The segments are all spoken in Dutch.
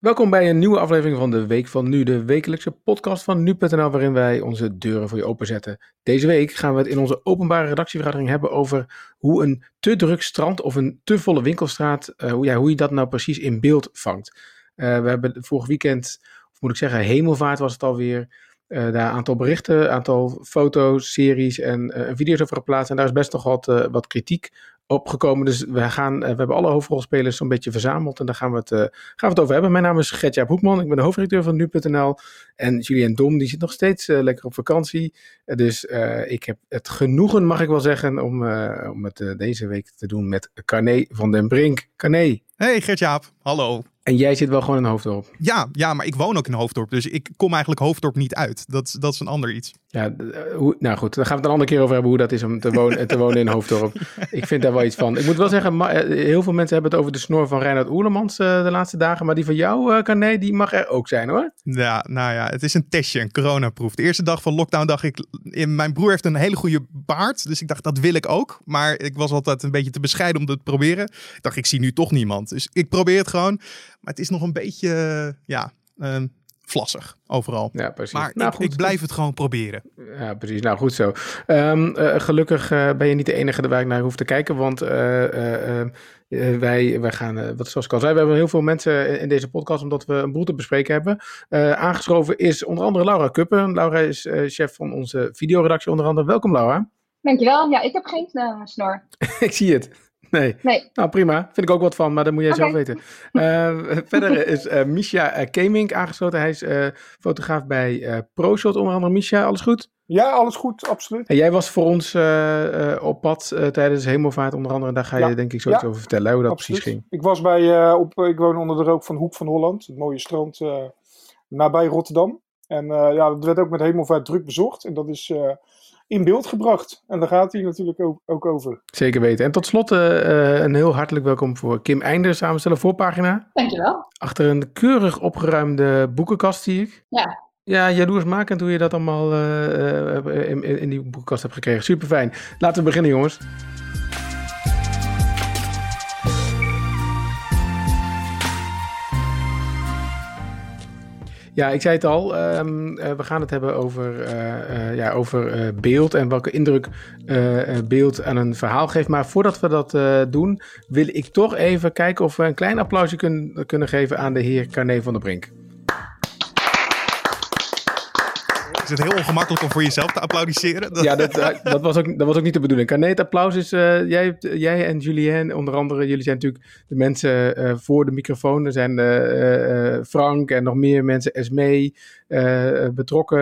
Welkom bij een nieuwe aflevering van de Week van Nu, de wekelijkse podcast van nu.nl, waarin wij onze deuren voor je openzetten. Deze week gaan we het in onze openbare redactievergadering hebben over hoe een te druk strand of een te volle winkelstraat, uh, hoe, hoe je dat nou precies in beeld vangt. Uh, we hebben vorig weekend, of moet ik zeggen, hemelvaart was het alweer, uh, daar een aantal berichten, een aantal foto's, series en video's over geplaatst. En daar is best nog wat, wat kritiek opgekomen. Dus we, gaan, we hebben alle hoofdrolspelers zo'n beetje verzameld. En daar gaan we, het, uh, gaan we het over hebben. Mijn naam is Gertjaap Hoekman. Ik ben de hoofdredacteur van nu.nl. En Julien Dom, die zit nog steeds uh, lekker op vakantie. Dus ik heb het genoegen, mag ik wel zeggen, om, om het deze week te doen met Carné van den Brink. Carné. Hey Gertjaap, hallo. En jij zit wel gewoon in Hoofddorp? Ja, ja, maar ik woon ook in Hoofddorp. Dus ik kom eigenlijk Hoofddorp niet uit. Dat, dat is een ander iets. Ja, hoe, nou goed, daar gaan we het een andere keer over hebben hoe dat is om te wonen, te wonen in Hoofddorp. Ik vind daar wel iets van. Ik moet wel zeggen, ma, heel veel mensen hebben het over de snor van Reinhard Oerlemans uh, de laatste dagen. Maar die van jou, uh, Carné, die mag er ook zijn hoor. Ja, nou ja, het is een testje, een coronaproef. De eerste dag van lockdown dacht ik, mijn broer heeft een hele goede baard. Dus ik dacht, dat wil ik ook. Maar ik was altijd een beetje te bescheiden om dat te proberen. Ik dacht, ik zie nu toch niemand. Dus ik probeer het gewoon. Maar het is nog een beetje, ja, uh, vlassig overal. Ja, precies. Maar nou, ik, goed. ik, blijf het gewoon proberen. Ja, precies. Nou, goed zo. Um, uh, gelukkig uh, ben je niet de enige waar ik naar hoef te kijken, want uh, wij, wij gaan, wat zoals ik al zei, we hebben heel veel mensen in deze podcast, omdat we een boel te bespreken hebben. aangeschoven is onder andere Laura Kuppen. Laura is chef van onze videoredactie onder andere. Welkom Laura. Dankjewel. Ja, ik heb geen snor. ik zie het. Nee. nee. Nou, prima. Vind ik ook wat van, maar dat moet jij okay. zelf weten. Uh, verder is uh, Misha uh, Kemink aangesloten. Hij is fotograaf bij ProShot onder andere. Misha, alles goed? Ja, alles goed, absoluut. En jij was voor ons op pad tijdens Hemelvaart onder andere. Daar ga je ja. denk ik zoiets ja. over vertellen, hoe dat absoluut. precies ging. Ik was bij, op, ik woon onder de rook van Hoek van Holland. Het mooie strand nabij Rotterdam. En ja, dat werd ook met Hemelvaart druk bezocht. En dat is in beeld gebracht. En daar gaat hij natuurlijk ook, ook over. Zeker weten. En tot slot uh, een heel hartelijk welkom voor Kim Einder, samenstellen voorpagina. Dankjewel. Achter een keurig opgeruimde boekenkast zie ik. Ja. Ja, jaloersmakend hoe je dat allemaal uh, in, in, die boekenkast hebt gekregen. Super fijn. Laten we beginnen jongens. Ja, ik zei het al. Um, uh, we gaan het hebben over, uh, uh, ja, over beeld en welke indruk beeld aan een verhaal geeft. Maar voordat we dat doen, wil ik toch even kijken of we een klein applausje kun, kunnen geven aan de heer Carné van der Brink. Is het heel ongemakkelijk om voor jezelf te applaudisseren? Ja, dat, dat, was, ook, dat was ook niet de bedoeling. Carné, het applaus is... jij, jij en Julien, onder andere, jullie zijn natuurlijk de mensen voor de microfoon. Er zijn Frank en nog meer mensen, Esmee, betrokken.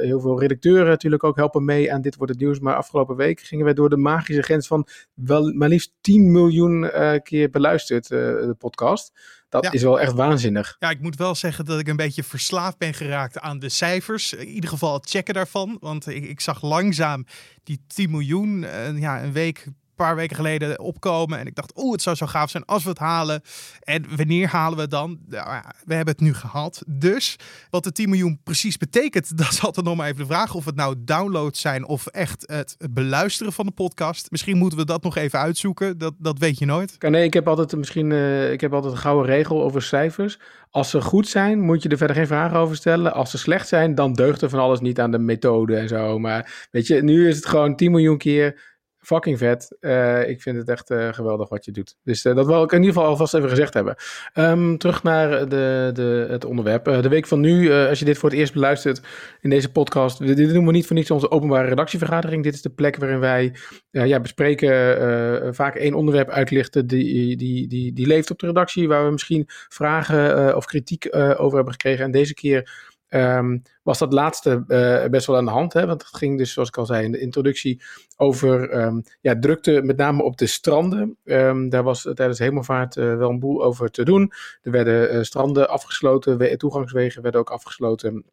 heel veel redacteuren natuurlijk ook helpen mee aan Dit Wordt Het Nieuws. Maar afgelopen week gingen wij door de magische grens van wel maar liefst 10 miljoen keer beluisterd, de podcast. Dat ja. is wel echt waanzinnig. Ja, ik moet wel zeggen dat ik een beetje verslaafd ben geraakt aan de cijfers. In ieder geval het checken daarvan. Want ik, ik zag langzaam die 10 miljoen, uh, ja, een week paar weken geleden opkomen. En ik dacht, oh, het zou zo gaaf zijn als we het halen. En wanneer halen we het dan? Nou, we hebben het nu gehad. Dus wat de 10 miljoen precies betekent, dat is altijd nog maar even de vraag. Of het nou downloads zijn of echt het beluisteren van de podcast. Misschien moeten we dat nog even uitzoeken. Dat, dat weet je nooit. Nee, ik heb altijd misschien uh, ik heb altijd een gouden regel over cijfers. Als ze goed zijn, moet je er verder geen vragen over stellen. Als ze slecht zijn, dan deugt er van alles niet aan de methode en zo. Maar weet je, nu is het gewoon 10 miljoen keer fucking vet. Uh, ik vind het echt uh, geweldig wat je doet. Dus uh, dat wil ik in ieder geval alvast even gezegd hebben. Um, terug naar de, de, het onderwerp. de week van nu, als je dit voor het eerst beluistert in deze podcast. Dit, we niet voor niets onze openbare redactievergadering. Dit is de plek waarin wij ja, bespreken, vaak één onderwerp uitlichten die, die, die, die leeft op de redactie. Waar we misschien vragen of kritiek over hebben gekregen. En deze keer Um, was dat laatste uh, best wel aan de hand. Hè? Want het ging dus, zoals ik al zei in de introductie, over um, ja, drukte met name op de stranden. Um, daar was tijdens de hemelvaart uh, wel een boel over te doen. Er werden uh, stranden afgesloten, toegangswegen werden ook afgesloten.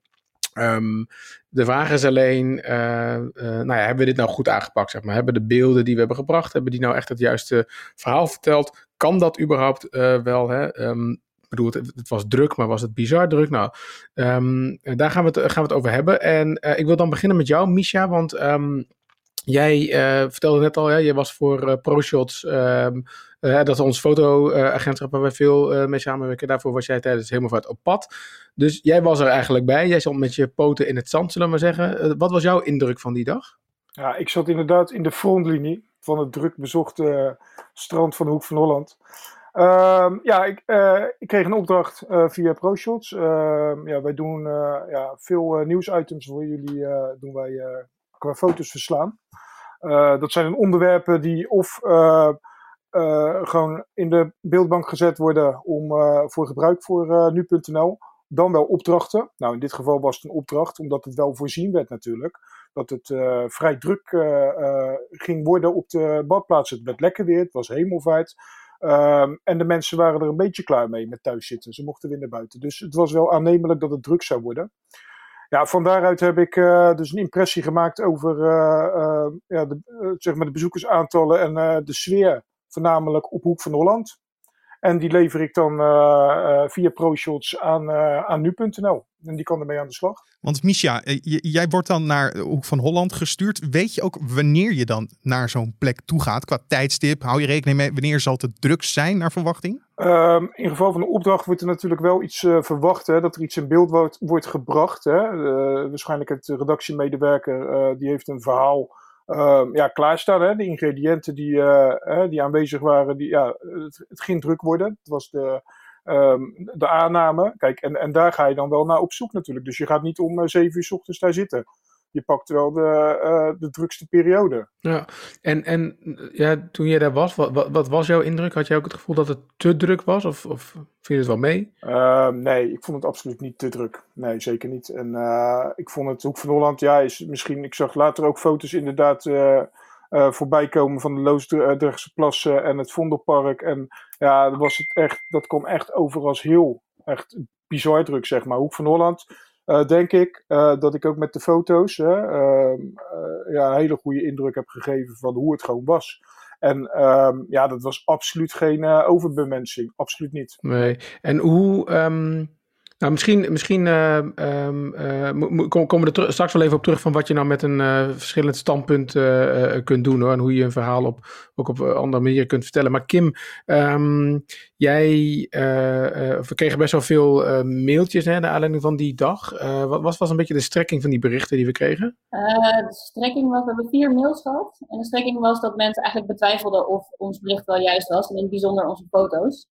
De vraag is alleen, nou ja, hebben we dit nou goed aangepakt? Zeg maar? Hebben de beelden die we hebben gebracht, hebben die nou echt het juiste verhaal verteld? Kan dat überhaupt wel? Hè? Bedoel, het, het, was druk, maar was het bizar druk? Nou, um, daar gaan we, het, gaan we het over hebben. En uh, ik wil dan beginnen met jou, Misha, want um, jij uh, vertelde net al, ja, je was voor uh, ProShots um, dat is ons fotoagentschap waar wij veel mee samenwerken. Daarvoor was jij tijdens Hemelvaart op pad. Dus jij was er eigenlijk bij. Jij stond met je poten in het zand, zullen we maar zeggen. wat was jouw indruk van die dag? Ja, ik zat inderdaad in de frontlinie van het druk bezochte strand van de Hoek van Holland. Ehm, ja, ik, uh, ik, kreeg een opdracht uh, via ProShots. Uh, ja, wij doen eh, ja, veel nieuwsitems voor jullie doen wij qua foto's verslaan. dat zijn onderwerpen die of gewoon in de beeldbank gezet worden om, voor gebruik voor nu.nl, dan wel opdrachten. Nou, in dit geval was het een opdracht, omdat het wel voorzien werd natuurlijk. Dat het vrij druk ging worden op de badplaats. Het werd lekker weer, het was hemelvaart. Ehm, en de mensen waren er een beetje klaar mee met thuiszitten. Ze mochten weer naar buiten. Dus het was wel aannemelijk dat het druk zou worden. Ja, van daaruit heb ik uh, dus een impressie gemaakt over uh, uh, ja, zeg maar de bezoekersaantallen en de sfeer, voornamelijk op Hoek van Holland. En die lever ik dan uh, via ProShots aan, uh, aan nu.nl. En die kan ermee aan de slag. Want Misha, jij wordt dan naar Hoek van Holland gestuurd. Weet je ook wanneer je dan naar zo'n plek toe gaat qua tijdstip? Hou je rekening mee wanneer zal het druk zijn naar verwachting? Um, in geval van een opdracht wordt er natuurlijk wel iets uh, verwacht. Hè, dat er iets in beeld wordt, wordt gebracht. Hè. waarschijnlijk het redactiemedewerker die heeft een verhaal uh, ja, klaarstaan. Hè? De ingrediënten die, uh, die aanwezig waren, die, ja, het, ging druk worden. Het was de, um, de aanname. Kijk, en, en daar ga je dan wel naar op zoek natuurlijk. Dus je gaat niet om uh, zeven uur s ochtends daar zitten je pakt wel de, uh, de drukste periode. Ja, en, en ja, toen je daar was, wat, wat, was jouw indruk? Had jij ook het gevoel dat het te druk was? Of, of viel je het wel mee? Uh, nee, ik vond het absoluut niet te druk. Nee, zeker niet. En uh, ik vond het Hoek van Holland, ja, is misschien, ik zag later ook foto's inderdaad uh, voorbij komen van de Loosdrechtse plassen en het Vondelpark. En ja, dat was het echt, dat kwam echt over als heel, echt bizar druk, zeg maar. Hoek van Holland uh, denk ik uh, dat ik ook met de foto's uh, ja, een hele goede indruk heb gegeven van hoe het gewoon was. En ehm, ja, dat was absoluut geen overbemensing. Absoluut niet. Nee. En hoe. Um nou, misschien, misschien uh, um, uh, komen we er straks wel even op terug van wat je nou met een uh, verschillend standpunt kunt doen hoor. En hoe je een verhaal op, ook op andere manier kunt vertellen. Maar Kim, um, jij, we kregen best wel veel mailtjes hè, naar aanleiding van die dag. wat was, was een beetje de strekking van die berichten die we kregen? de strekking was, we hebben vier mails gehad. En de strekking was dat mensen eigenlijk betwijfelden of ons bericht wel juist was. En in het bijzonder onze foto's.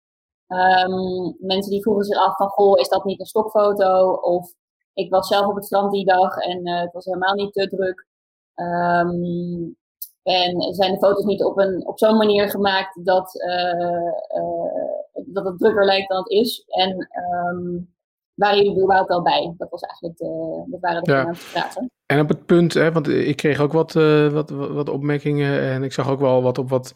Um, mensen die vroegen zich af van, goh, is dat niet een stokfoto? Of ik was zelf op het strand die dag en uh, het was helemaal niet te druk. Um, en zijn de foto's niet op, een, op zo'n manier gemaakt dat, uh, uh, dat het drukker lijkt dan het is? En um, waren jullie er überhaupt wel bij? Dat was eigenlijk de, dat waren de ja. vragen. En op het punt, hè, want ik kreeg ook wat, wat, wat opmerkingen en ik zag ook wel wat op wat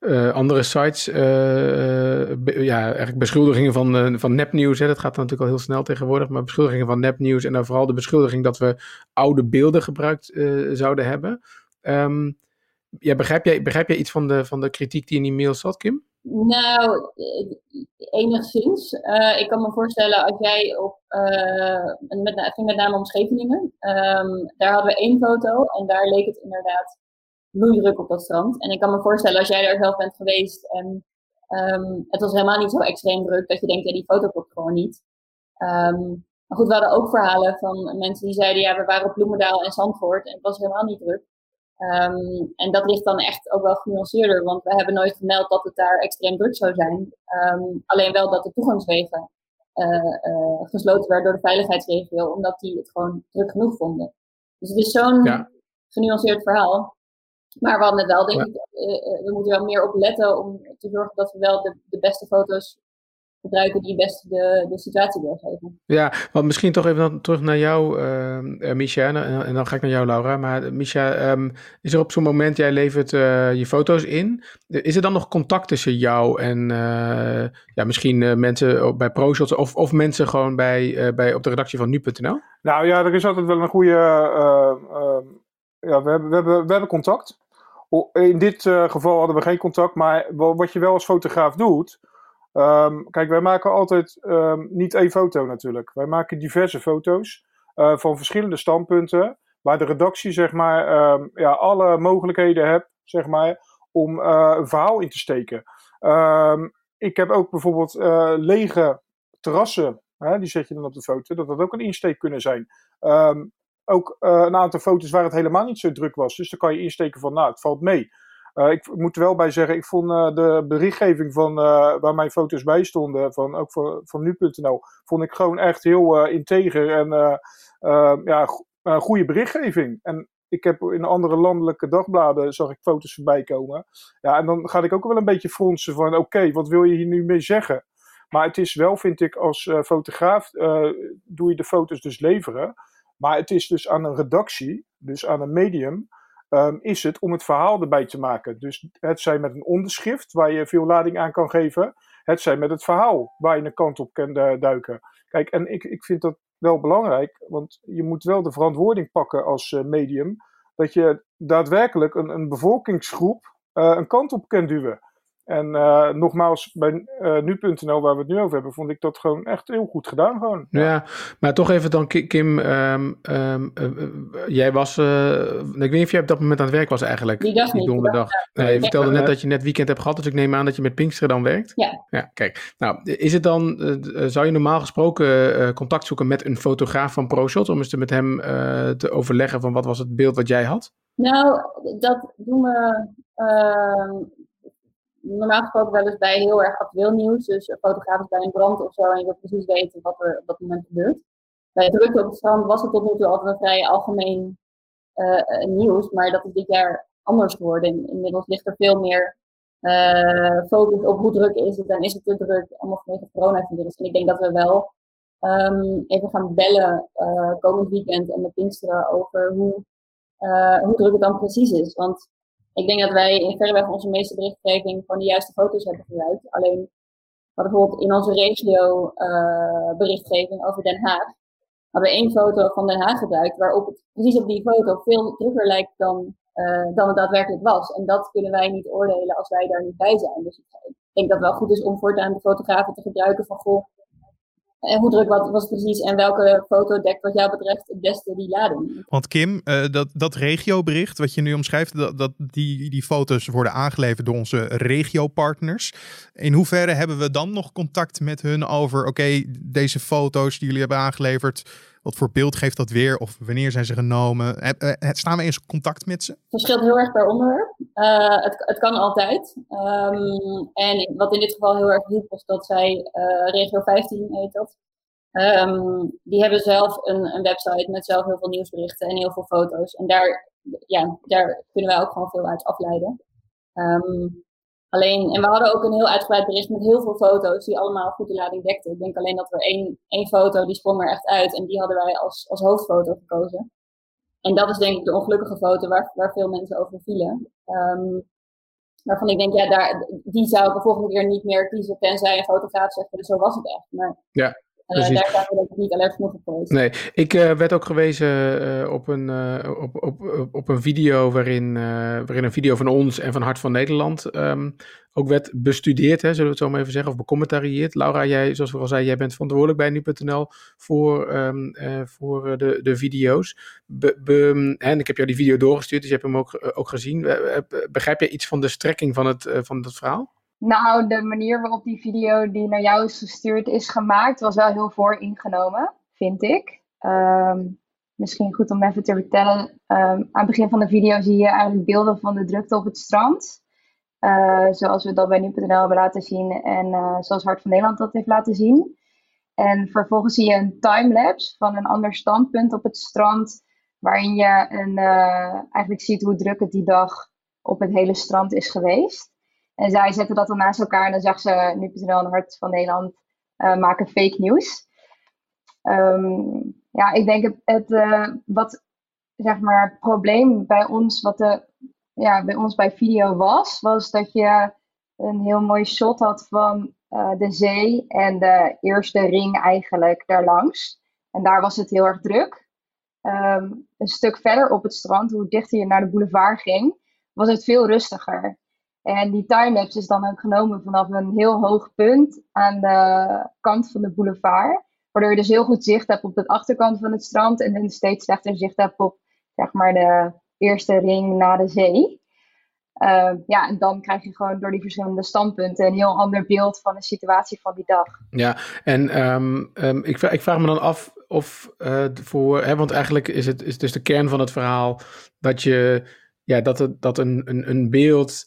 uh, andere sites, uh, ja, eigenlijk beschuldigingen van, van nepnieuws. Hè. Dat gaat natuurlijk al heel snel tegenwoordig, maar beschuldigingen van nepnieuws en dan vooral de beschuldiging dat we oude beelden gebruikt zouden hebben. Um, ja, begrijp, jij, begrijp jij iets van de, van de kritiek die in die mail zat, Kim? Nou, enigszins. ik kan me voorstellen als jij op, met, het ging met name om Scheveningen, um, daar hadden we één foto en daar leek het inderdaad bloeidruk op dat strand. En ik kan me voorstellen, als jij daar zelf bent geweest en um, het was helemaal niet zo extreem druk, dat je denkt, ja, die foto klopt gewoon niet. Um, maar goed, we hadden ook verhalen van mensen die zeiden, ja, we waren op Bloemendaal en Zandvoort en het was helemaal niet druk. Um, en dat ligt dan echt ook wel genuanceerder, want we hebben nooit gemeld dat het daar extreem druk zou zijn. alleen wel dat de toegangswegen uh, uh, gesloten werden door de veiligheidsregio, omdat die het gewoon druk genoeg vonden. Dus het is zo'n ja. genuanceerd verhaal. Maar we hadden het wel, denk ik, uh, we moeten wel meer op letten om te zorgen dat we wel de, de beste foto's gebruiken die best de, de situatie weergeven. Ja, want misschien toch even dan terug naar jou, uh, Misha, en, en, dan ga ik naar jou, Laura. Maar Misha, um, is er op zo'n moment, jij levert uh, je foto's in, is er dan nog contact tussen jou en uh, ja, misschien mensen bij ProShots of, of mensen gewoon bij, bij, op de redactie van nu.nl? Nou ja, er is altijd wel een goede, ja, we hebben, we, hebben, we hebben contact. In dit uh, geval hadden we geen contact, maar wat je wel als fotograaf doet. Um, kijk, wij maken altijd um, niet één foto natuurlijk. Wij maken diverse foto's uh, van verschillende standpunten. Waar de redactie, zeg maar, um, ja, alle mogelijkheden hebt, zeg maar, om uh, een verhaal in te steken. Ehm, ik heb ook bijvoorbeeld lege terrassen, hè, die zet je dan op de foto, dat dat ook een insteek kunnen zijn. Ook uh, een aantal foto's waar het helemaal niet zo druk was. Dus dan kan je insteken van, nou, het valt mee. Uh, ik moet er wel bij zeggen, ik vond uh, de berichtgeving van waar mijn foto's bij stonden, van, ook van, van nu.nl, vond ik gewoon echt heel integer en ja, goede berichtgeving. En ik heb in andere landelijke dagbladen zag ik foto's voorbij komen. Ja, en dan ga ik ook wel een beetje fronsen van oké, wat wil je hier nu mee zeggen? Maar het is wel, vind ik, als fotograaf doe je de foto's dus leveren. Maar het is dus aan een redactie, dus aan een medium, um, is het om het verhaal erbij te maken. Dus het zij met een onderschrift waar je veel lading aan kan geven. Het zij met het verhaal waar je een kant op kan uh, duiken. Kijk, en ik, ik vind dat wel belangrijk, want je moet wel de verantwoording pakken als uh, medium, dat je daadwerkelijk een, een bevolkingsgroep uh, een kant op kan duwen. En uh, nogmaals, bij uh, nu.nl, waar we het nu over hebben, vond ik dat gewoon echt heel goed gedaan. Gewoon. Ja, maar toch even dan, Kim. Um, um, uh, jij was. ik weet niet of jij op dat moment aan het werk was eigenlijk. Die dag die niet. donderdag. Nee, je vertelde net dat je net weekend hebt gehad, dus ik neem aan dat je met Pinksteren dan werkt. Ja. Ja, kijk. Nou, is het dan. zou je normaal gesproken contact zoeken met een fotograaf van ProShot om eens met hem te overleggen van wat was het beeld wat jij had? Nou, dat doen we ehm, normaal gesproken wel eens bij heel erg actueel nieuws. Dus fotografisch bij een brand of zo en je wil precies weten wat er op dat moment gebeurt. Bij drukte op het strand was het tot nu toe altijd een vrij algemeen uh, nieuws, maar dat is dit jaar anders geworden. Inmiddels ligt er veel meer uh, focus op hoe druk is het en is het te druk, allemaal vanwege coronavirus. En ik denk dat we wel um, even gaan bellen komend weekend en met Pinksteren over hoe, hoe druk het dan precies is. Want ik denk dat wij in verreweg onze meeste berichtgeving van de juiste foto's hebben gebruikt. Alleen bijvoorbeeld in onze regio uh, berichtgeving over Den Haag hadden we één foto van Den Haag gebruikt, waarop het precies op die foto veel drukker lijkt dan, uh, dan het daadwerkelijk was. En dat kunnen wij niet oordelen als wij daar niet bij zijn. Dus ik denk dat het wel goed is om voortaan de fotografen te gebruiken van goh, en hoe druk was precies en welke foto dekt wat jou betreft het beste die lading? Want Kim, uh, dat, dat regiobericht wat je nu omschrijft, dat, dat die, die foto's worden aangeleverd door onze regiopartners. In hoeverre hebben we dan nog contact met hun over, oké, deze foto's die jullie hebben aangeleverd, wat voor beeld geeft dat weer? Of wanneer zijn ze genomen? Uh, staan we eens contact met ze? Het verschilt heel erg per onderwerp. Uh, het, het kan altijd. Um, en wat in dit geval heel erg hielp was dat zij, uh, Regio 15 heet dat, um, die hebben zelf een, een, website met zelf heel veel nieuwsberichten en heel veel foto's. En daar, ja, daar kunnen wij ook gewoon veel uit afleiden. Um, Alleen, en we hadden ook een heel uitgebreid bericht met heel veel foto's die allemaal goed de lading dekten. Ik denk alleen dat er één, één foto, die sprong er echt uit en die hadden wij als, als hoofdfoto gekozen. En dat is denk ik de ongelukkige foto waar, waar veel mensen over vielen. Um, waarvan ik denk, ja, daar, die zou ik de volgende keer niet meer kiezen, tenzij een fotograaf zegt, zo was het echt. Maar ja. Uh, daar zijn we denk ik niet alert genoeg op geweest. Nee, ik uh, werd ook gewezen uh, op, een, op, op, op een video waarin, waarin een video van ons en van Hart van Nederland um, ook werd bestudeerd, hè, zullen we het zo maar even zeggen, of becommentarieerd. Laura, jij, zoals we al zeiden, jij bent verantwoordelijk bij nu.nl voor, um, voor de, de video's. Be, be, en ik heb jou die video doorgestuurd, dus je hebt hem ook, ook gezien. Begrijp jij iets van de strekking van het, van het verhaal? Nou, de manier waarop die video die naar jou is gestuurd is gemaakt, was wel heel vooringenomen, vind ik. Um, misschien goed om even te vertellen. Um, aan het begin van de video zie je eigenlijk beelden van de drukte op het strand. Uh, zoals we dat bij nu.nl hebben laten zien en uh, zoals Hart van Nederland dat heeft laten zien. En vervolgens zie je een timelapse van een ander standpunt op het strand, waarin je een, uh, eigenlijk ziet hoe druk het die dag op het hele strand is geweest. En zij zetten dat dan naast elkaar en dan zag ze nu.nl en Hart van Nederland uh, maken fake news. Um, ja, ik denk het, het uh, wat zeg maar probleem bij ons, wat de, ja, bij ons bij video was, was dat je een heel mooi shot had van uh, de zee en de eerste ring eigenlijk daarlangs. En daar was het heel erg druk. Um, een stuk verder op het strand, hoe dichter je naar de boulevard ging, was het veel rustiger. En die timelapse is dan ook genomen vanaf een heel hoog punt aan de kant van de boulevard. Waardoor je dus heel goed zicht hebt op de achterkant van het strand en dan steeds slechter zicht hebt op zeg maar, de eerste ring na de zee. Uh, ja, en dan krijg je gewoon door die verschillende standpunten een heel ander beeld van de situatie van die dag. Ja, en um, um, ik, ik, vraag me dan af of uh, voor, hè, want eigenlijk is het is dus de kern van het verhaal dat je, ja, dat, het, dat een, een, een beeld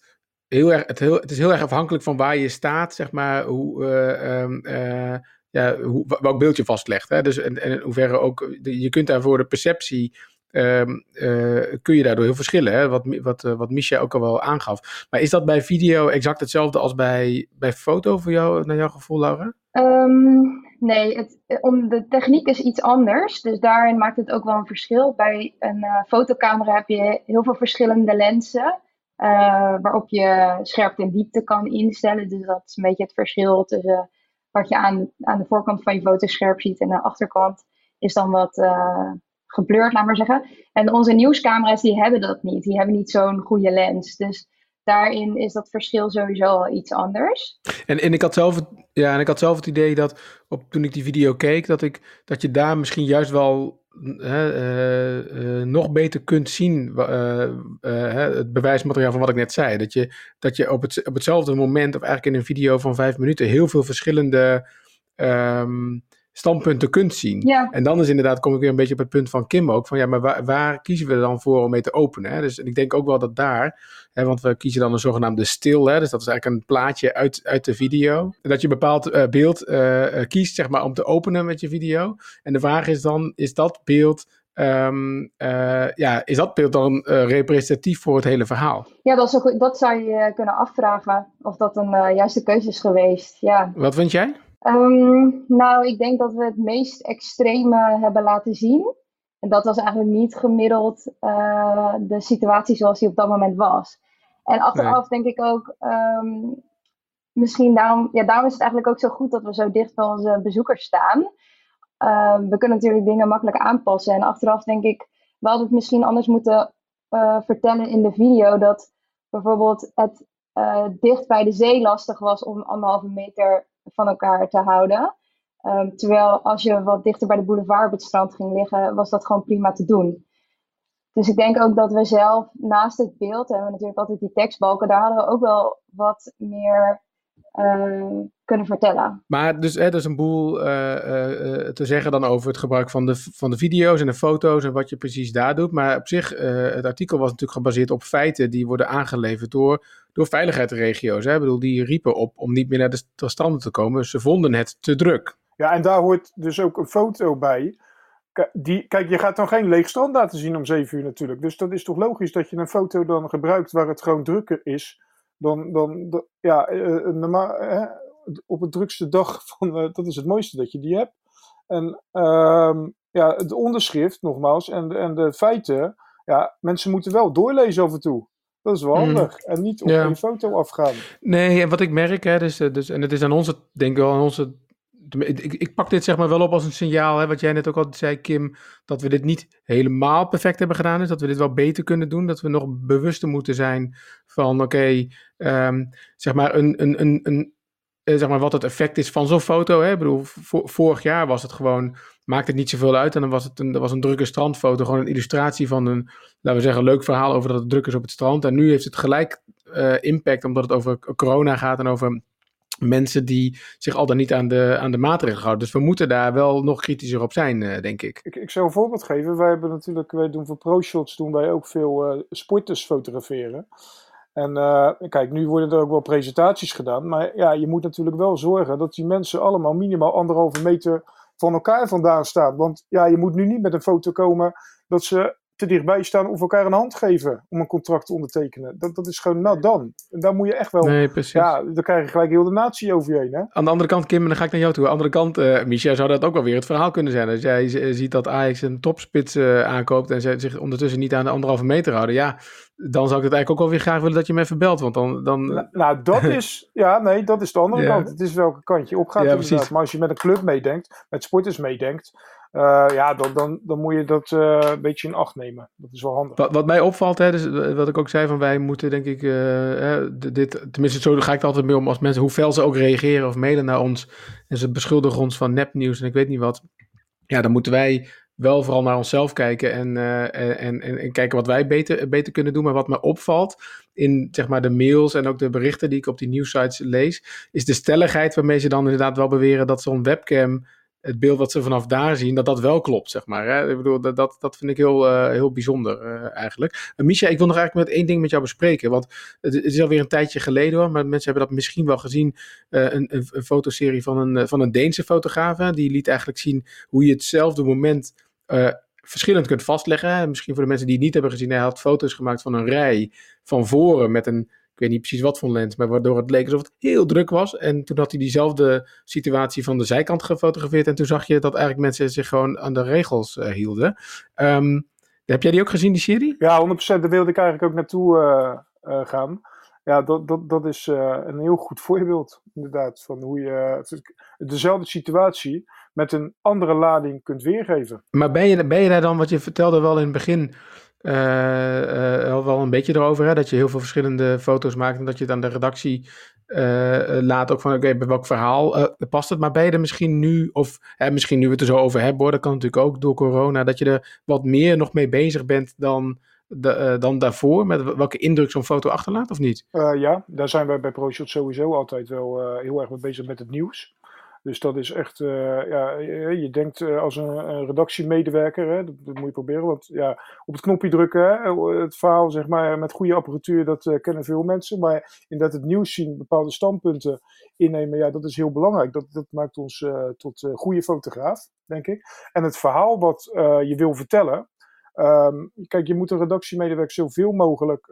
heel erg, het, is heel erg afhankelijk van waar je staat, zeg maar, hoe, uh, ja, hoe, welk beeld je vastlegt. Hè? Dus en, hoeverre ook, je kunt daarvoor de perceptie Um, uh, kun je daardoor heel verschillen. Hè? Wat, wat, wat Misha ook al wel aangaf. Maar is dat bij video exact hetzelfde als bij, bij foto voor jou, naar jouw gevoel, Laura? Um, nee, het, om de techniek is iets anders. Dus daarin maakt het ook wel een verschil. Bij een fotocamera heb je heel veel verschillende lenzen. Waarop je scherpte en diepte kan instellen. Dus dat is een beetje het verschil tussen wat je aan, aan de voorkant van je foto scherp ziet en de achterkant is dan wat geblurred, laat maar zeggen. En onze nieuwscamera's die hebben dat niet. Die hebben niet zo'n goede lens. Dus daarin is dat verschil sowieso al iets anders. En, en, ik, had zelf het, ja, en ik had zelf het idee dat op, toen ik die video keek, dat, ik, dat je daar misschien juist wel nog beter kunt zien het bewijsmateriaal van wat ik net zei. Dat je, dat je op, het, op hetzelfde moment, of eigenlijk in een video van vijf minuten, heel veel verschillende. Um, standpunten kunt zien. Ja. En dan is inderdaad, kom ik weer een beetje op het punt van Kim ook, van ja, maar waar, waar kiezen we dan voor om mee te openen? Hè? Dus ik denk ook wel dat daar, hè, want we kiezen dan een zogenaamde stil, hè, dus dat is eigenlijk een plaatje uit, uit de video. Dat je een bepaald uh, beeld uh, kiest, zeg maar, om te openen met je video. En de vraag is dan, is dat beeld Um, uh, ja, is dat beeld dan representatief voor het hele verhaal? Ja, dat, is ook, dat zou je kunnen afvragen of dat een juiste keuze is geweest. Ja. Wat vind jij? Um, nou, ik denk dat we het meest extreme hebben laten zien. En dat was eigenlijk niet gemiddeld uh, de situatie zoals die op dat moment was. En achteraf nee. denk ik ook, um, misschien daarom, ja, daarom is het eigenlijk ook zo goed dat we zo dicht bij onze bezoekers staan. Uh, we kunnen natuurlijk dingen makkelijk aanpassen. En achteraf denk ik, we hadden het misschien anders moeten uh, vertellen in de video. Dat bijvoorbeeld het uh, dicht bij de zee lastig was om anderhalve meter van elkaar te houden. Um, terwijl als je wat dichter bij de boulevard op het strand ging liggen, was dat gewoon prima te doen. Dus ik denk ook dat we zelf naast het beeld hebben we natuurlijk altijd die tekstbalken. Daar hadden we ook wel wat meer uh, kunnen vertellen. Maar dus er is een boel uh, uh, te zeggen dan over het gebruik van de, van de video's en de foto's en wat je precies daar doet. Maar op zich, het artikel was natuurlijk gebaseerd op feiten die worden aangeleverd door, door veiligheidsregio's. Hè? Ik bedoel, die riepen op om niet meer naar de, de stranden te komen. Ze vonden het te druk. Ja, en daar hoort dus ook een foto bij. Die, kijk, je gaat dan geen leeg strand laten zien om 7 uur natuurlijk. Dus dat is toch logisch dat je een foto dan gebruikt waar het gewoon drukker is dan, dan, ja, normaal, hè, op het drukste dag van, uh, dat is het mooiste dat je die hebt. En uh, ja, het onderschrift nogmaals en, de, en de feiten, ja, mensen moeten wel doorlezen af en toe. Dat is wel handig. Mm. En niet op ja. een foto afgaan. Nee, en wat ik merk, hè, dus, dus, en het is aan onze, denk ik wel, aan onze ik, ik, pak dit zeg maar wel op als een signaal, hè, wat jij net ook al zei, Kim, dat we dit niet helemaal perfect hebben gedaan. Dus dat we dit wel beter kunnen doen. Dat we nog bewuster moeten zijn van, oké, um, zeg maar, een, een, een, een, zeg maar wat het effect is van zo'n foto. Hè. Ik bedoel, vorig jaar was het gewoon, maakte het niet zoveel uit. En dan was het een, was een drukke strandfoto, gewoon een illustratie van een, laten we zeggen, leuk verhaal over dat het druk is op het strand. En nu heeft het gelijk uh, impact, omdat het over corona gaat en over mensen die zich al dan niet aan de, aan de maatregelen houden. Dus we moeten daar wel nog kritischer op zijn, uh, denk ik. ik. Ik zou een voorbeeld geven. Wij hebben natuurlijk, wij doen voor ProShots doen wij ook veel uh, sporters fotograferen. En uh, kijk, nu worden er ook wel presentaties gedaan. Maar ja, je moet natuurlijk wel zorgen dat die mensen allemaal minimaal anderhalve meter van elkaar vandaan staan. Want ja, je moet nu niet met een foto komen dat ze te dichtbij staan of elkaar een hand geven om een contract te ondertekenen. Dat, dat is gewoon nou dan. En daar moet je echt wel. Nee, precies. Ja, dan krijg je gelijk heel de natie over je heen. Hè? Aan de andere kant, Kim, en dan ga ik naar jou toe. Aan de andere kant, uh, Micha, zou dat ook wel weer het verhaal kunnen zijn. Als jij ziet dat Ajax een topspits uh, aankoopt en ze zich ondertussen niet aan de anderhalve meter houden. Ja, dan zou ik het eigenlijk ook wel weer graag willen dat je me even belt. Want dan. dan... Nou, nou, dat is. Ja, nee, dat is de andere ja. kant. Het is welke kant je op gaat. Ja, inderdaad. Maar als je met een club meedenkt, met sporters meedenkt. Uh, ja, dan, dan, dan moet je dat uh, een beetje in acht nemen. Dat is wel handig. Wat, mij opvalt, hè, dus wat ik ook zei, van wij moeten denk ik, dit, tenminste zo ga ik er altijd mee om als mensen, hoe ze ook reageren of mailen naar ons en ze beschuldigen ons van nepnieuws en ik weet niet wat. Ja, dan moeten wij wel vooral naar onszelf kijken en, en, en, en, kijken wat wij beter, beter kunnen doen. Maar wat me opvalt in zeg maar, de mails en ook de berichten die ik op die nieuwsites lees, is de stelligheid waarmee ze dan inderdaad wel beweren dat zo'n webcam het beeld wat ze vanaf daar zien, dat dat wel klopt, zeg maar. Hè? Ik bedoel, dat, dat, dat vind ik heel, uh, heel bijzonder uh, eigenlijk. Uh, Misha, ik wil nog eigenlijk met één ding met jou bespreken, want het, het, is alweer een tijdje geleden hoor, maar mensen hebben dat misschien wel gezien, een, een, een, fotoserie van een, van een Deense fotograaf, die liet eigenlijk zien hoe je hetzelfde moment verschillend kunt vastleggen. Misschien voor de mensen die het niet hebben gezien, hij had foto's gemaakt van een rij van voren met een weet niet precies wat voor lens, maar waardoor het leek alsof het heel druk was. En toen had hij diezelfde situatie van de zijkant gefotografeerd. En toen zag je dat eigenlijk mensen zich gewoon aan de regels uh, hielden. Um, heb jij die ook gezien, die serie? Ja, 100%. Daar wilde ik eigenlijk ook naartoe uh, uh, gaan. Ja, dat, dat, dat is een heel goed voorbeeld, inderdaad, van hoe je dezelfde situatie met een andere lading kunt weergeven. Maar ben je, ben je daar dan, wat je vertelde wel in het begin, uh, uh, wel een beetje erover, hè, dat je heel veel verschillende foto's maakt en dat je het aan de redactie uh, laat ook van, oké, bij welk verhaal past het? Maar ben je misschien nu, of misschien nu we het er zo over hebben, dat kan natuurlijk ook door corona, dat je er wat meer nog mee bezig bent dan, de, dan daarvoor, met welke indruk zo'n foto achterlaat, of niet? ja, daar zijn wij bij ProShot sowieso altijd wel heel erg mee bezig met het nieuws. Dus dat is echt, uh, ja, je, denkt uh, als een, redactiemedewerker, hè, dat, moet je proberen. Want ja, op het knopje drukken, het verhaal zeg maar, met goede apparatuur, dat kennen veel mensen. Maar inderdaad het nieuws zien, bepaalde standpunten innemen, ja, dat is heel belangrijk. Dat, dat maakt ons tot goede fotograaf, denk ik. En het verhaal wat je wil vertellen, Um, kijk, je moet een redactiemedewerker zoveel mogelijk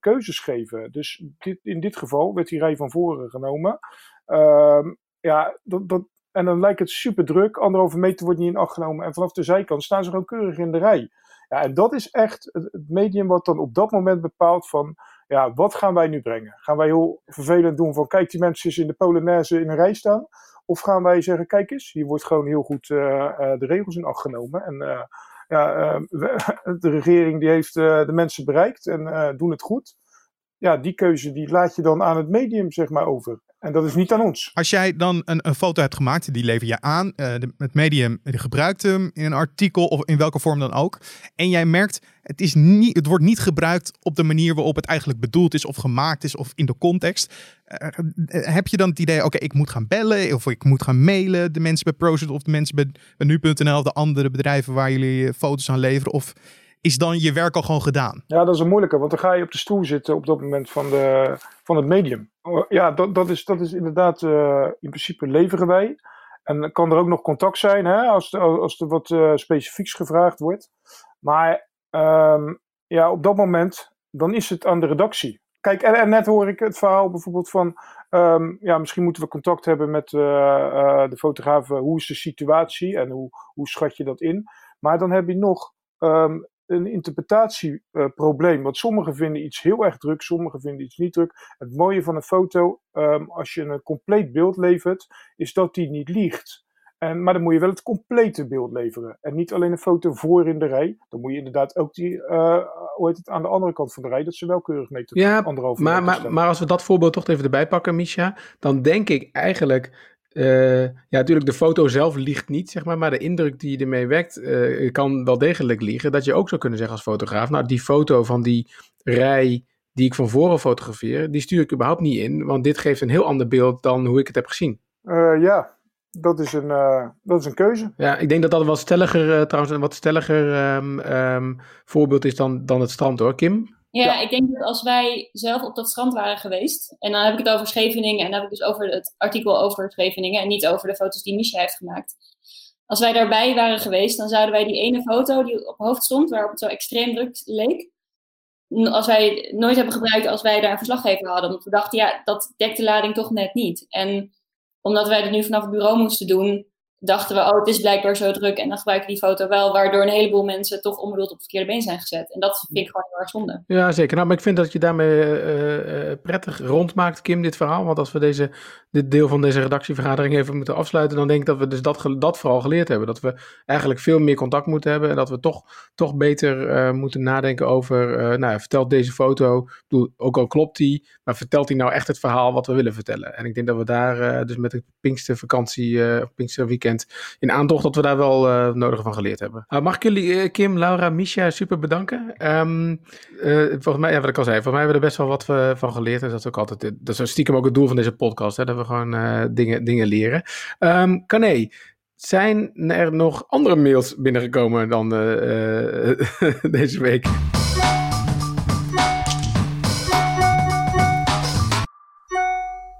keuzes geven. Dus dit, in dit geval werd die rij van voren genomen. Um, ja, dat, dat, en dan lijkt het super druk. Anderhalve meter wordt niet in acht genomen. En vanaf de zijkant staan ze gewoon keurig in de rij. Ja, en dat is echt het, medium wat dan op dat moment bepaalt van, ja, wat gaan wij nu brengen? Gaan wij heel vervelend doen van, kijk, die mensen in de Polonaise in een rij staan? Of gaan wij zeggen, kijk eens, hier wordt gewoon heel goed uh, uh, de regels in acht genomen. En uh, ja, de regering die heeft de mensen bereikt en doen het goed. Ja, die keuze die laat je dan aan het medium, zeg maar, over. En dat is niet aan ons. Als jij dan een, een foto hebt gemaakt, die lever je aan. Uh, de, het medium gebruikt hem in een artikel of in welke vorm dan ook. En jij merkt, het, is niet, het wordt niet gebruikt op de manier waarop het eigenlijk bedoeld is of gemaakt is of in de context. Uh, heb je dan het idee, oké, ik moet gaan bellen of ik moet gaan mailen de mensen bij Prozit of de mensen bij, bij nu.nl of de andere bedrijven waar jullie foto's aan leveren? Of is dan je werk al gewoon gedaan? Ja, dat is een moeilijke, want dan ga je op de stoel zitten op dat moment van, de, van het medium. Ja, dat, dat, is, dat is inderdaad, uh, in principe leveren wij. En kan er ook nog contact zijn hè, als, als er wat uh, specifieks gevraagd wordt. Maar um, ja, op dat moment, dan is het aan de redactie. Kijk, en, net hoor ik het verhaal bijvoorbeeld van, um, ja, misschien moeten we contact hebben met uh, de fotografen. Hoe is de situatie en hoe, hoe schat je dat in? Maar dan heb je nog um, een interpretatieprobleem. Want sommigen vinden iets heel erg druk, sommigen vinden iets niet druk. Het mooie van een foto, um, als je een compleet beeld levert, is dat die niet liegt. En, maar dan moet je wel het complete beeld leveren. En niet alleen een foto voor in de rij. Dan moet je inderdaad ook die, uh, hoe heet het, aan de andere kant van de rij, dat ze wel keurig mee tot ja, anderhalve maar, maar, maar als we dat voorbeeld toch even erbij pakken, Misha, dan denk ik eigenlijk uh, ja, natuurlijk, de foto zelf liegt niet, zeg maar, maar de indruk die je ermee wekt uh, kan wel degelijk liegen. Dat je ook zou kunnen zeggen als fotograaf, nou, die foto van die rij die ik van voren fotografeer, die stuur ik überhaupt niet in, want dit geeft een heel ander beeld dan hoe ik het heb gezien. Uh, ja, dat is, een, dat is een keuze. Ja, ik denk dat dat een wat stelliger, trouwens, een wat stelliger um, um, voorbeeld is dan, dan het strand hoor. Kim? Ja, ik denk dat als wij zelf op dat strand waren geweest, en dan heb ik het over Scheveningen, en dan heb ik dus over het artikel over Scheveningen, en niet over de foto's die Misha heeft gemaakt. Als wij daarbij waren geweest, dan zouden wij die ene foto die op hoofd stond, waarop het zo extreem druk leek, als wij nooit hebben gebruikt als wij daar een verslaggever hadden. Want we dachten, ja, dat dekt de lading toch net niet. En omdat wij het nu vanaf het bureau moesten doen, dachten we, oh, het is blijkbaar zo druk. En dan gebruiken die foto wel, waardoor een heleboel mensen toch onbedoeld op het verkeerde been zijn gezet. En dat vind ik gewoon heel erg zonde. Ja, zeker. Nou, maar ik vind dat je daarmee uh, uh, prettig rondmaakt, Kim, dit verhaal. Want als we deze, dit deel van deze redactievergadering even moeten afsluiten, dan denk ik dat we dus dat, dat vooral geleerd hebben. Dat we eigenlijk veel meer contact moeten hebben en dat we toch, toch beter moeten nadenken over, nou, vertelt deze foto, ook al klopt die, maar vertelt die nou echt het verhaal wat we willen vertellen? En ik denk dat we daar dus met de Pinkstervakantie, Pinksterweekend in aantocht, dat we daar wel uh, nodig van geleerd hebben. Uh, mag ik jullie, Kim, Laura, Misha, super bedanken. Um, volgens mij, wat ik al zei, volgens mij hebben we er best wel wat van geleerd. En dat is ook altijd, dat is stiekem ook het doel van deze podcast, hè, dat we gewoon dingen, dingen leren. Um, Kané, zijn er nog andere mails binnengekomen dan deze week?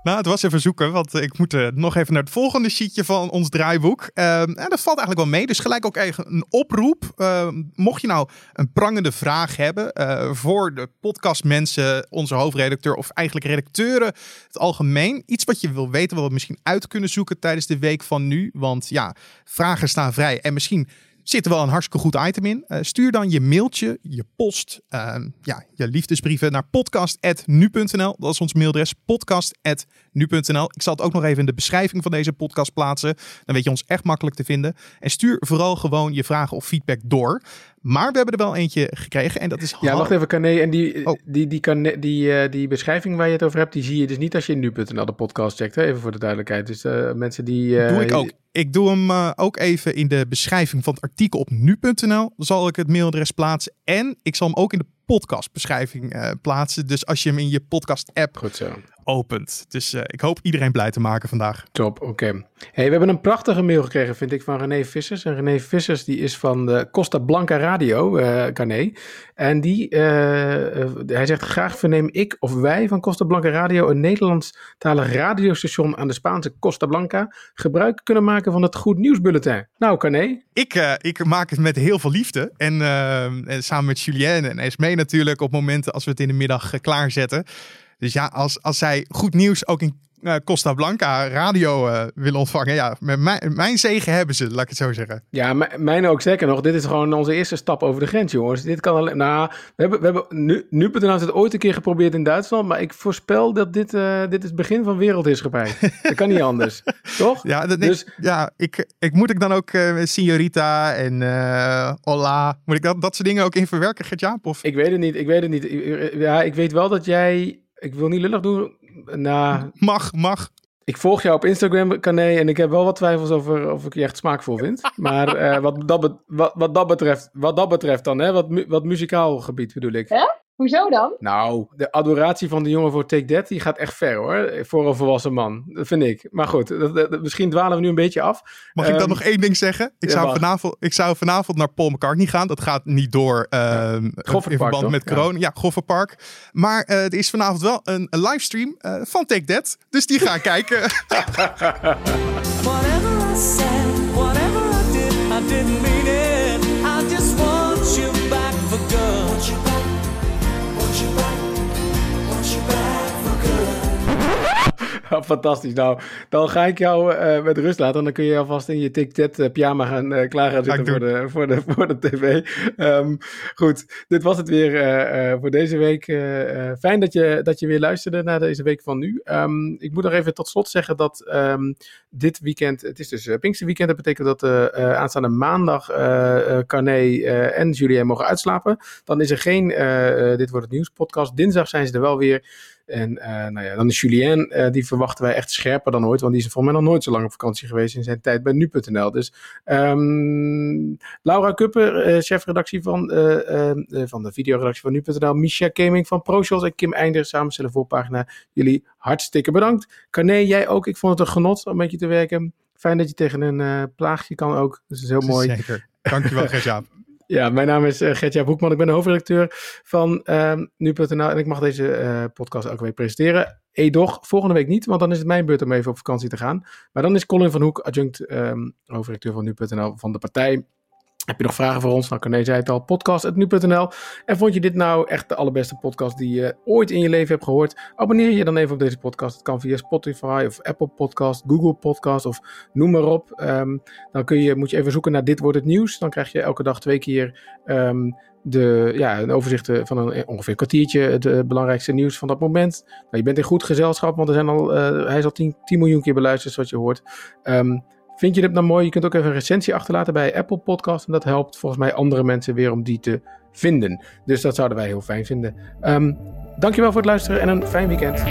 Nou, het was even zoeken, want ik moet uh, nog even naar het volgende sheetje van ons draaiboek. Uh, en dat valt eigenlijk wel mee, dus gelijk ook even een oproep. Uh, mocht je nou een prangende vraag hebben uh, voor de podcastmensen, onze hoofdredacteur of eigenlijk redacteuren, het algemeen. Iets wat je wil weten, wat we misschien uit kunnen zoeken tijdens de week van nu. Want ja, vragen staan vrij en misschien zit er wel een hartstikke goed item in. Uh, stuur dan je mailtje, je post, uh, ja, je liefdesbrieven naar podcast.nu.nl. Dat is ons mailadres, podcast.nu.nl. Ik zal het ook nog even in de beschrijving van deze podcast plaatsen. Dan weet je ons echt makkelijk te vinden. En stuur vooral gewoon je vragen of feedback door. Maar we hebben er wel eentje gekregen en dat is... Ja, wacht even, Carné. En die, oh. die, die, die, die, uh, die beschrijving waar je het over hebt, die zie je dus niet als je nu.nl de podcast checkt. Hè? Even voor de duidelijkheid. Dus uh, mensen die... Uh, Doe ik ook. Ik doe hem ook even in de beschrijving van het artikel op nu.nl. Zal ik het mailadres plaatsen. En ik zal hem ook in de podcastbeschrijving plaatsen. Dus als je hem in je podcast app Goed zo opent. Dus uh, ik hoop iedereen blij te maken vandaag. Top, oké. Hey, we hebben een prachtige mail gekregen, vind ik, van René Vissers. En René Vissers die is van de Costa Blanca Radio, uh, Carné. En die, uh, hij zegt, graag verneem ik of wij van Costa Blanca Radio... een Nederlandstalig radiostation aan de Spaanse Costa Blanca... gebruik kunnen maken van het Goed Nieuwsbulletin. Nou, Carné? Ik, ik maak het met heel veel liefde. En, en samen met Julien en Esmee natuurlijk op momenten als we het in de middag klaarzetten... Dus ja, als, als zij goed nieuws ook in uh, Costa Blanca radio uh, willen ontvangen. Ja, met mijn, mijn zegen hebben ze, laat ik het zo zeggen. Ja, mijn ook zeker nog. Dit is gewoon onze eerste stap over de grens, jongens. Dit kan alleen. Nou, we hebben, we hebben nu, nu het ooit een keer geprobeerd in Duitsland, maar ik voorspel dat dit, uh, dit is het begin van wereldheerschappij. dat kan niet anders, toch? Ja, dat, dus, ja ik, ik moet ik dan ook Signorita en Hola, moet ik dat, dat soort dingen ook in verwerken, Gert-Jaap? Ik weet het niet, ik weet het niet. Ja, ik weet wel dat jij ik wil niet lullig doen. Nou, mag, mag. Ik volg jou op Instagram, Kané, en ik heb wel wat twijfels over of ik je echt smaakvol vind. Maar uh, wat, dat wat, wat, dat betreft, wat dat betreft dan, hè, wat, wat muzikaal gebied bedoel ik. Ja? Hoezo dan? Nou, de adoratie van de jongen voor Take That, die gaat echt ver hoor. Voor een volwassen man. Dat vind ik. Maar goed, dat, misschien dwalen we nu een beetje af. Mag um, ik dan ehm, nog één ding zeggen? Ik, zou vanavond, ik zou vanavond naar Paul McCartney gaan. Dat gaat niet door uh, ja. in verband toch? met corona. Ja, ja Gofferpark. Maar uh, er is vanavond wel een, een livestream uh, van Take That. Dus die gaan kijken. whatever I said, whatever I did, I didn't mean Fantastisch. Nou, dan ga ik jou uh, met rust laten. Dan kun je alvast in je TikTok uh, pyjama gaan uh, klaar gaan zitten voor de, voor, de, voor de tv. Um, goed, dit was het weer voor deze week. fijn dat je, dat je weer luisterde naar deze week van nu. Um, ik moet nog even tot slot zeggen dat um, dit weekend, het is dus Pinksterweekend. Dat betekent dat aanstaande maandag Carné en Julien mogen uitslapen. Dan is er geen Dit Wordt Het Nieuws podcast. Dinsdag zijn ze er wel weer. En uh, nou ja, dan is Julien, uh, die verwachten wij echt scherper dan ooit, want die is volgens mij nog nooit zo lang op vakantie geweest in zijn tijd bij nu.nl. Dus um, Laura Kupper, uh, chefredactie van, van de videoredactie van nu.nl, Misha Keming van ProShows en Kim Einder, samenstellen voorpagina. Jullie hartstikke bedankt. Carné, jij ook. Ik vond het een genot om met je te werken. Fijn dat je tegen een plaagje kan ook. Dat is heel mooi. Zeker. Dankjewel, Gertjaap. Ja, mijn naam is uh, Gertja Boekman. Ik ben de hoofdredacteur van uh, Nu.nl en ik mag deze uh, podcast elke week presenteren. Edoch, volgende week niet, want dan is het mijn beurt om even op vakantie te gaan. Maar dan is Colin van Hoek, adjunct um, hoofdredacteur van Nu.nl van de partij. Heb je nog vragen voor ons? Nou, Corné zei het al, podcast.nu.nl. En vond je dit nou echt de allerbeste podcast die je ooit in je leven hebt gehoord? Abonneer je dan even op deze podcast. Het kan via Spotify of Apple Podcast, Google Podcast of noem maar op. Um, dan kun je, moet je even zoeken naar Dit Wordt Het Nieuws. Dan krijg je elke dag twee keer um, de, ja, een overzicht van een, ongeveer een kwartiertje. Het uh, belangrijkste nieuws van dat moment. Nou, je bent in goed gezelschap, want er zijn al, hij is al 10, 10 miljoen keer beluisterd, zoals je hoort. Um, Vind je dit nou mooi? Je kunt ook even een recensie achterlaten bij Apple Podcast. En dat helpt volgens mij andere mensen weer om die te vinden. Dus dat zouden wij heel fijn vinden. Um, dankjewel voor het luisteren en een fijn weekend.